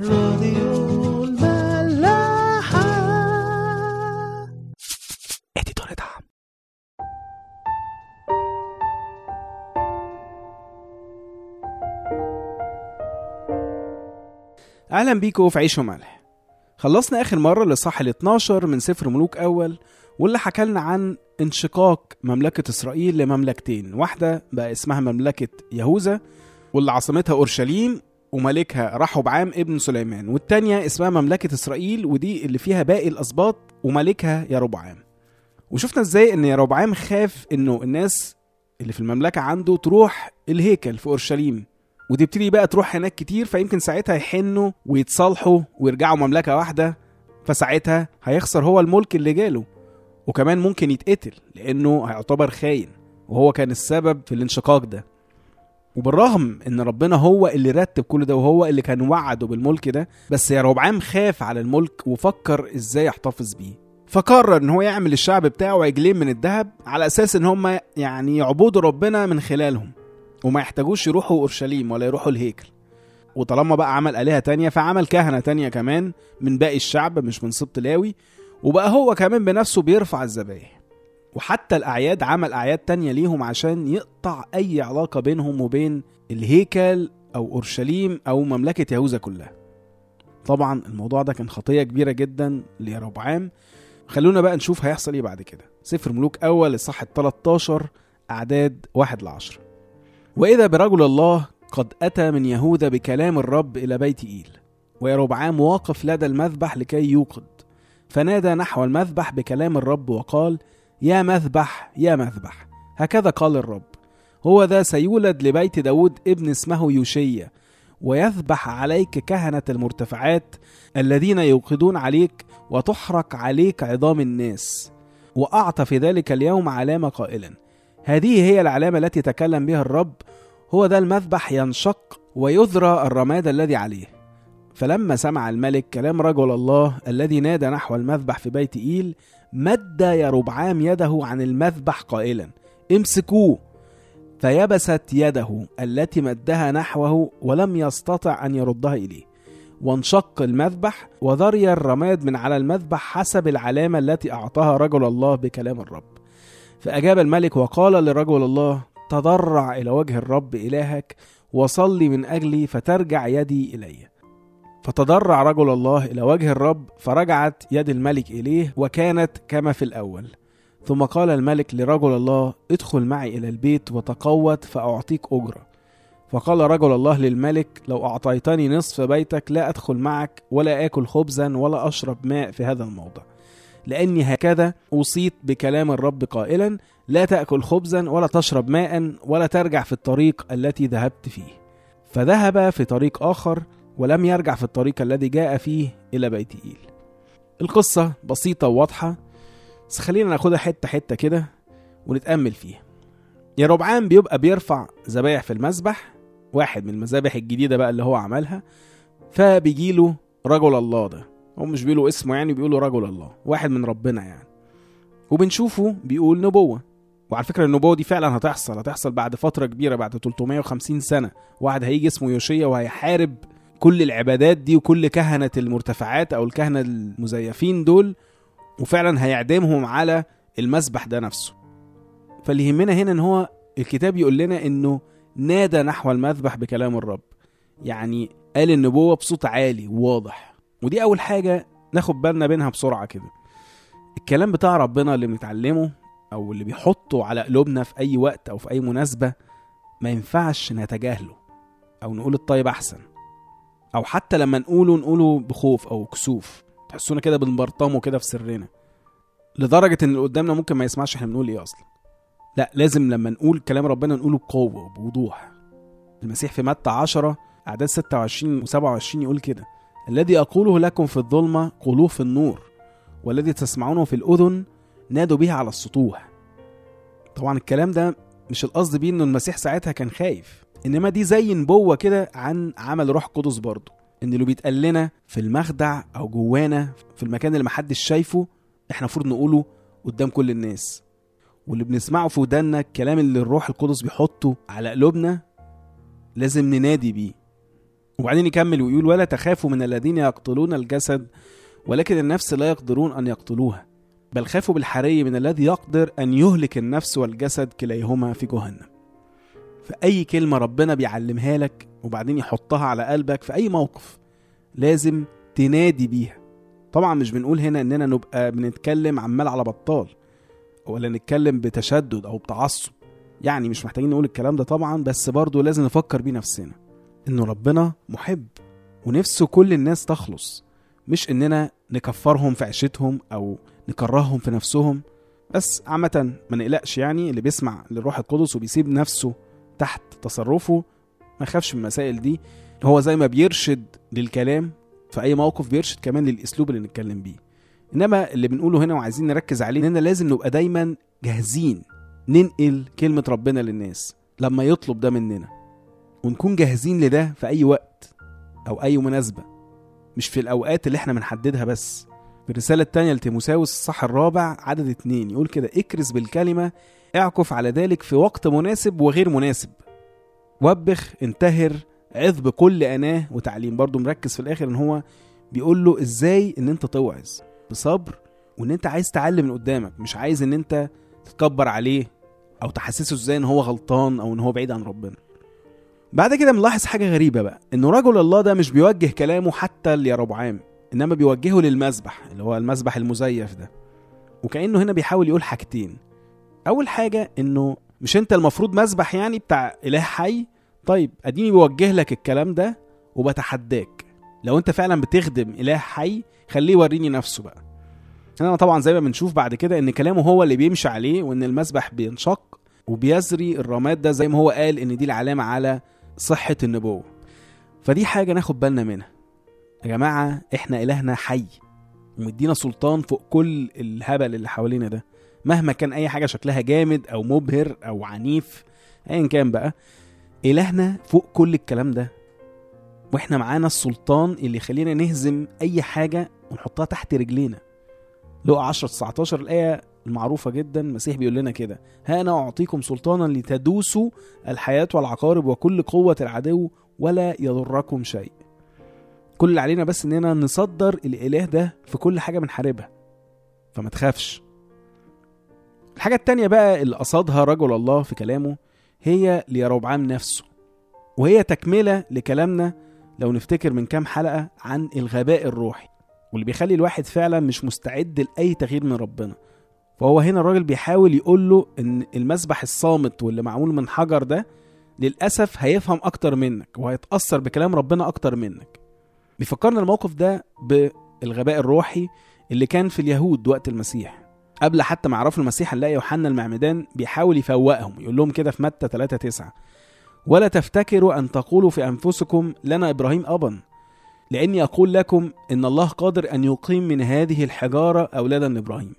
راديو الملاحة. اديتور دعم. أهلا بيكم في عيش وملح. خلصنا آخر مرة الاصحاح ال 12 من سفر ملوك أول واللي حكى لنا عن انشقاق مملكة إسرائيل لمملكتين. واحدة بقى اسمها مملكة يهوذا واللي عاصمتها أورشليم وملكها رحبعام ابن سليمان والتانية اسمها مملكة إسرائيل ودي اللي فيها باقي الأسباط وملكها يربعام وشفنا إزاي إن يربعام خاف إنه الناس اللي في المملكة عنده تروح الهيكل في أورشليم وتبتدي بقى تروح هناك كتير فيمكن ساعتها يحنوا ويتصالحوا ويرجعوا مملكة واحدة فساعتها هيخسر هو الملك اللي جاله وكمان ممكن يتقتل لأنه هيعتبر خاين وهو كان السبب في الانشقاق ده. وبالرغم إن ربنا هو اللي رتب كل ده وهو اللي كان وعده بالملك ده بس يا ربعام خاف على الملك وفكر إزاي يحتفظ بيه. فقرر إن هو يعمل الشعب بتاعه عجلين من الذهب على أساس إن هم يعني يعبدوا ربنا من خلالهم وما يحتاجوش يروحوا أورشليم ولا يروحوا الهيكل. وطالما بقى عمل آلهة تانية فعمل كهنة تانية كمان من باقي الشعب مش من سبط لاوي وبقى هو كمان بنفسه بيرفع الذبايح. وحتى الأعياد عمل أعياد تانية ليهم عشان يقطع أي علاقة بينهم وبين الهيكل أو أورشليم أو مملكة يهوذا كلها. طبعا الموضوع ده كان خطية كبيرة جدا ليربعام خلونا بقى نشوف هيحصل إيه بعد كده. سفر ملوك أول الصح 13 أعداد واحد لعشرة. وإذا برجل الله قد أتى من يهوذا بكلام الرب إلى بيت إيل. ويربعام واقف لدى المذبح لكي يوقد. فنادى نحو المذبح بكلام الرب وقال يا مذبح يا مذبح. هكذا قال الرب. هو ذا سيولد لبيت داود ابن اسمه يوشيا ويذبح عليك كهنة المرتفعات الذين يوقدون عليك وتحرق عليك عظام الناس. وأعطى في ذلك اليوم علامة قائلا. هذه هي العلامة التي تكلم بها الرب. هو ذا المذبح ينشق ويذرى الرماد الذي عليه. فلما سمع الملك كلام رجل الله الذي نادى نحو المذبح في بيت إيل مد يربعام يده عن المذبح قائلا امسكوه. فيبست يده التي مدها نحوه ولم يستطع أن يردها إليه. وانشق المذبح وذري الرماد من على المذبح حسب العلامة التي أعطاها رجل الله بكلام الرب. فأجاب الملك وقال لرجل الله تضرع إلى وجه الرب إلهك وصلي من أجلي فترجع يدي إلي. فتضرع رجل الله إلى وجه الرب فرجعت يد الملك إليه وكانت كما في الأول. ثم قال الملك لرجل الله ادخل معي إلى البيت وتقوت فأعطيك أجرة. فقال رجل الله للملك لو أعطيتني نصف بيتك لا أدخل معك ولا آكل خبزا ولا أشرب ماء في هذا الموضع. لأني هكذا أوصيت بكلام الرب قائلا لا تأكل خبزا ولا تشرب ماء ولا ترجع في الطريق التي ذهبت فيه. فذهب في طريق آخر ولم يرجع في الطريق الذي جاء فيه إلى بيت إيل. القصة بسيطة وواضحة بس خلينا ناخدها حتة حتة كده ونتأمل فيها. يا ربعام بيبقى بيرفع ذبايح في المذبح واحد من المذابح الجديدة بقى اللي هو عملها فبيجيله رجل الله ده. هو مش بيقولوا اسمه يعني بيقولوا رجل الله واحد من ربنا يعني. وبنشوفه بيقول نبوة. وعلى فكرة النبوة دي فعلا هتحصل هتحصل بعد فترة كبيرة بعد 350 سنة. واحد هيجي اسمه يوشيا وهيحارب كل العبادات دي وكل كهنة المرتفعات أو الكهنة المزيفين دول وفعلا هيعدمهم على المسبح ده نفسه. فاللي يهمنا هنا إن هو الكتاب يقول لنا إنه نادى نحو المذبح بكلام الرب. يعني قال النبوة بصوت عالي وواضح. ودي أول حاجة ناخد بالنا بينها بسرعة كده. الكلام بتاع ربنا اللي بنتعلمه أو اللي بيحطه على قلوبنا في أي وقت أو في أي مناسبة ما ينفعش نتجاهله أو نقول الطيب أحسن. أو حتى لما نقوله نقوله بخوف أو كسوف. تحسونا كده بنبرطمه كده في سرنا. لدرجة إن اللي قدامنا ممكن ما يسمعش إحنا بنقول إيه أصلا. لا لازم لما نقول كلام ربنا نقوله بقوة وبوضوح. المسيح في متى 10 أعداد 26 و27 يقول كده الذي أقوله لكم في الظلمة قولوه في النور والذي تسمعونه في الأذن نادوا به على السطوح. طبعا الكلام ده مش القصد بيه إنه المسيح ساعتها كان خايف. إنما دي زي نبوة كده عن عمل روح قدس برضه. إن اللي بيتقال لنا في المخدع أو جوانا في المكان اللي محدش شايفه إحنا المفروض نقوله قدام كل الناس. واللي بنسمعه في ودانا الكلام اللي الروح القدس بيحطه على قلوبنا لازم ننادي بيه. وبعدين يكمل ويقول ولا تخافوا من الذين يقتلون الجسد ولكن النفس لا يقدرون أن يقتلوها بل خافوا بالحري من الذي يقدر أن يهلك النفس والجسد كليهما في جهنم. فأي كلمة ربنا بيعلمها لك وبعدين يحطها على قلبك في أي موقف لازم تنادي بيها. طبعا مش بنقول هنا إننا نبقى بنتكلم عمال على بطال ولا نتكلم بتشدد أو بتعصب. يعني مش محتاجين نقول الكلام ده طبعا بس برضه لازم نفكر بيه نفسنا إنه ربنا محب ونفسه كل الناس تخلص. مش إننا نكفرهم في عيشتهم أو نكرههم في نفسهم. بس عامة ما نقلقش يعني اللي بيسمع للروح القدس وبيسيب نفسه تحت تصرفه ما يخافش من المسائل دي. هو زي ما بيرشد للكلام في أي موقف بيرشد كمان للأسلوب اللي نتكلم بيه. إنما اللي بنقوله هنا وعايزين نركز عليه إننا لازم نبقى دايما جاهزين ننقل كلمة ربنا للناس لما يطلب ده مننا. ونكون جاهزين لده في أي وقت أو أي مناسبة مش في الأوقات اللي إحنا بنحددها بس. في الرسالة التانية لتيموساوس الصح الرابع عدد اتنين يقول كده اكرز بالكلمة اعكف على ذلك في وقت مناسب وغير مناسب. وبخ انتهر عظ بكل آناة وتعليم. برضو مركز في الآخر إن هو بيقول له إزاي إن أنت توعظ بصبر وإن أنت عايز تعلم اللي قدامك مش عايز إن أنت تتكبر عليه أو تحسسه إزاي إن هو غلطان أو إن هو بعيد عن ربنا. بعد كده بنلاحظ حاجة غريبة بقى انه رجل الله ده مش بيوجه كلامه حتى ليربعام إنما بيوجهه للمذبح اللي هو المذبح المزيف ده. وكأنه هنا بيحاول يقول حاجتين. أول حاجة إنه مش أنت المفروض مذبح يعني بتاع إله حي؟ طيب أديني بوجه لك الكلام ده وبتحداك. لو أنت فعلا بتخدم إله حي خليه يوريني نفسه بقى. أنا طبعا زي ما بنشوف بعد كده إن كلامه هو اللي بيمشي عليه وإن المسبح بينشق وبيزري الرماد ده زي ما هو قال إن دي العلامة على صحة النبوة. فدي حاجة ناخد بالنا منها. يا جماعة إحنا إلهنا حي ومدينا سلطان فوق كل الهبل اللي حوالينا ده. مهما كان أي حاجة شكلها جامد أو مبهر أو عنيف ايا كان بقى إلهنا فوق كل الكلام ده. وإحنا معانا السلطان اللي يخلينا نهزم أي حاجة ونحطها تحت رجلينا. لقى 10 19 الآية المعروفة جدا المسيح بيقول لنا كده ها أنا أعطيكم سلطانا لتدوسوا الحياة والعقارب وكل قوة العدو ولا يضركم شيء. كل اللي علينا بس إننا نصدر الإله ده في كل حاجة بنحاربها. فما تخافش. الحاجة التانية بقى اللي قصدها رجل الله في كلامه هي ليربعام نفسه وهي تكملة لكلامنا لو نفتكر من كام حلقة عن الغباء الروحي واللي بيخلي الواحد فعلا مش مستعد لأي تغيير من ربنا. فهو هنا الراجل بيحاول يقول له إن المسبح الصامت واللي معمول من حجر ده للأسف هيفهم أكتر منك وهيتأثر بكلام ربنا أكتر منك. بيفكرنا الموقف ده بالغباء الروحي اللي كان في اليهود وقت المسيح. قبل حتى ما يعرفوا المسيح نلاقي يوحنا المعمدان بيحاول يفوقهم يقول لهم كده في متى 3 9 ولا تفتكروا أن تقولوا في أنفسكم لنا إبراهيم أبا؟ لأني أقول لكم إن الله قادر أن يقيم من هذه الحجارة أولادا لإبراهيم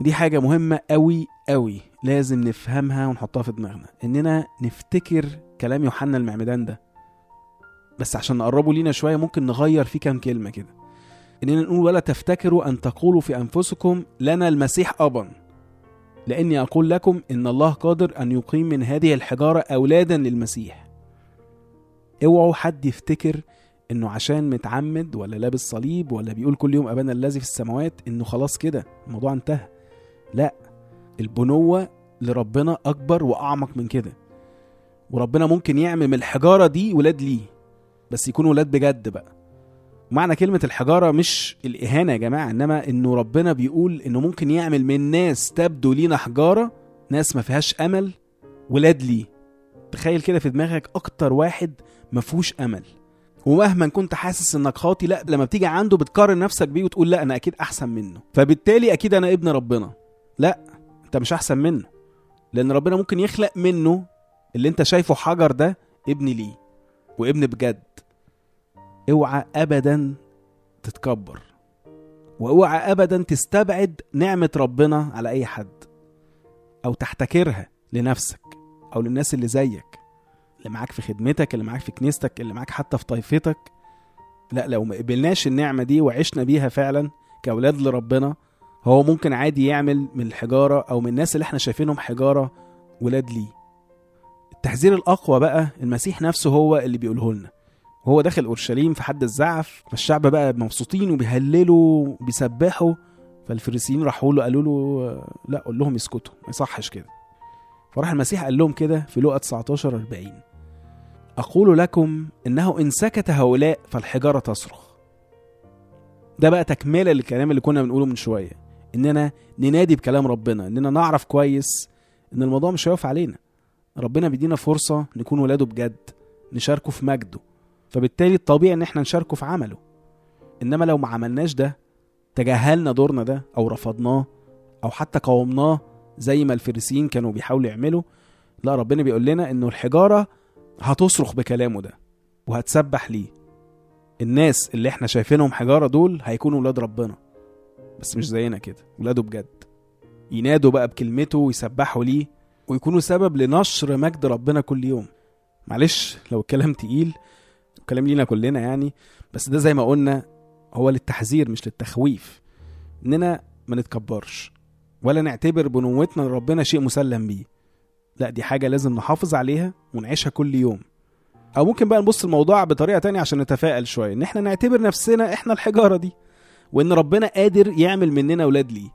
ودي حاجة مهمة أوي أوي لازم نفهمها ونحطها في دماغنا إننا نفتكر كلام يوحنا المعمدان ده. بس عشان نقربه لينا شوية ممكن نغير فيه كام كلمة كده. إننا نقول ولا تفتكروا أن تقولوا في أنفسكم لنا المسيح أبا. لأني أقول لكم إن الله قادر أن يقيم من هذه الحجارة أولادا للمسيح. اوعوا حد يفتكر إنه عشان متعمد ولا لابس صليب ولا بيقول كل يوم أبانا الذي في السماوات إنه خلاص كده الموضوع انتهى. لا البنوة لربنا أكبر وأعمق من كده. وربنا ممكن يعمل من الحجارة دي ولاد ليه بس يكونوا ولاد بجد بقى. معنى كلمة الحجارة مش الإهانة يا جماعة إنما إنه ربنا بيقول إنه ممكن يعمل من ناس تبدو لينا حجارة ناس ما فيهاش أمل ولاد ليه تخيل كده في دماغك أكتر واحد ما فيهوش أمل. ومهما كنت حاسس إنك خاطي لأ لما بتيجي عنده بتقارن نفسك بيه وتقول لأ أنا أكيد أحسن منه. فبالتالي أكيد أنا ابن ربنا. لأ أنت مش أحسن منه. لأن ربنا ممكن يخلق منه اللي أنت شايفه حجر ده ابن ليه وابن بجد. اوعى ابدا تتكبر. واوعى ابدا تستبعد نعمة ربنا على اي حد. أو تحتكرها لنفسك أو للناس اللي زيك. اللي معاك في خدمتك اللي معاك في كنيستك اللي معاك حتى في طائفتك لا لو ما قبلناش النعمة دي وعشنا بيها فعلا كأولاد لربنا هو ممكن عادي يعمل من الحجارة أو من الناس اللي إحنا شايفينهم حجارة ولاد ليه. التحذير الأقوى بقى المسيح نفسه هو اللي بيقوله لنا. وهو داخل اورشليم في حد الزعف فالشعب بقى مبسوطين وبيهللوا وبيسبحوا فالفريسيين راحوا له قالوا له لا قول لهم يسكتوا ما يصحش كده. فراح المسيح قال لهم كده في لوقا 19 40 أقول لكم إنه إن سكت هؤلاء فالحجارة تصرخ. ده بقى تكملة للكلام اللي كنا بنقوله من شوية إننا ننادي بكلام ربنا إننا نعرف كويس إن الموضوع مش هيقف علينا. ربنا بيدينا فرصة نكون ولاده بجد نشاركه في مجده فبالتالي الطبيعي إن إحنا نشاركه في عمله. إنما لو ما عملناش ده تجاهلنا دورنا ده أو رفضناه أو حتى قاومناه زي ما الفريسيين كانوا بيحاولوا يعملوا لا ربنا بيقول لنا إنه الحجارة هتصرخ بكلامه ده وهتسبح ليه. الناس اللي إحنا شايفينهم حجارة دول هيكونوا ولاد ربنا. بس مش زينا كده ولاده بجد. ينادوا بقى بكلمته ويسبحوا ليه ويكونوا سبب لنشر مجد ربنا كل يوم. معلش لو الكلام تقيل الكلام لينا كلنا يعني بس ده زي ما قلنا هو للتحذير مش للتخويف إننا ما نتكبرش ولا نعتبر بنوتنا لربنا شيء مسلم بيه. لا دي حاجة لازم نحافظ عليها ونعيشها كل يوم. أو ممكن بقى نبص الموضوع بطريقة تانية عشان نتفائل شوية إن إحنا نعتبر نفسنا إحنا الحجارة دي وإن ربنا قادر يعمل مننا ولاد ليه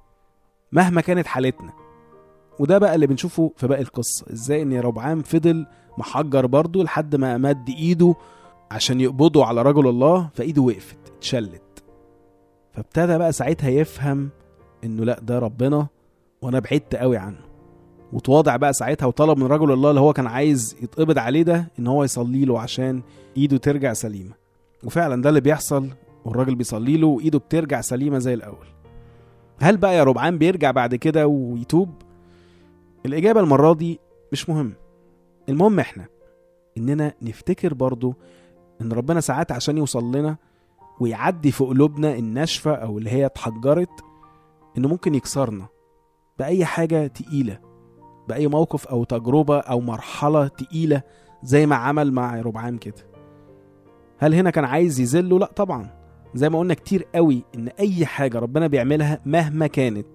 مهما كانت حالتنا. وده بقى اللي بنشوفه في باقي القصة إزاي إن ربعام فضل محجر برضه لحد ما مد إيده عشان يقبضوا على رجل الله فإيده وقفت اتشلت. فابتدى بقى ساعتها يفهم إنه لأ ده ربنا وأنا بعدت قوي عنه. وتواضع بقى ساعتها وطلب من رجل الله اللي هو كان عايز يتقبض عليه ده إن هو يصلي له عشان إيده ترجع سليمة. وفعلا ده اللي بيحصل والراجل بيصلي له وإيده بترجع سليمة زي الأول. هل بقى يا ربعان بيرجع بعد كده ويتوب؟ الإجابة المرة دي مش مهم. المهم إحنا إننا نفتكر برضو إن ربنا ساعات عشان يوصل لنا ويعدي في قلوبنا الناشفة أو اللي هي اتحجرت إنه ممكن يكسرنا بأي حاجة تقيلة بأي موقف أو تجربة أو مرحلة تقيلة زي ما عمل مع ربعام كده. هل هنا كان عايز يذله؟ لا طبعا. زي ما قلنا كتير قوي إن أي حاجة ربنا بيعملها مهما كانت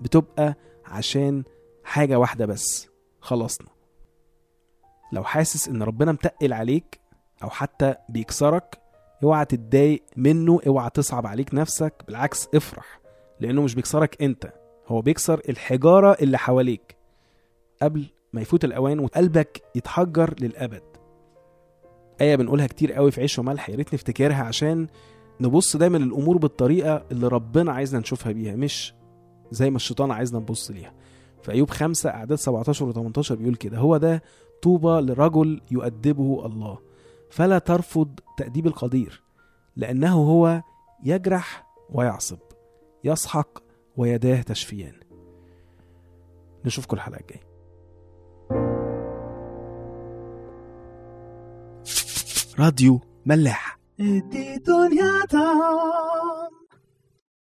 بتبقى عشان حاجة واحدة بس خلصنا لو حاسس إن ربنا متقل عليك أو حتى بيكسرك اوعى تتضايق منه اوعى تصعب عليك نفسك بالعكس افرح لأنه مش بيكسرك أنت هو بيكسر الحجارة اللي حواليك قبل ما يفوت الأوان وقلبك يتحجر للأبد. آية بنقولها كتير قوي في عيش وملح يا ريت نفتكرها عشان نبص دايما للأمور بالطريقة اللي ربنا عايزنا نشوفها بيها مش زي ما الشيطان عايزنا نبص ليها. في أيوب خمسة أعداد 17 و 18 بيقول كده هو ده طوبى لرجل يؤدبه الله. فلا ترفض تأديب القدير لأنه هو يجرح ويعصب يسحق ويداه تشفيان. نشوفكم الحلقة الجاية. راديو ملاح.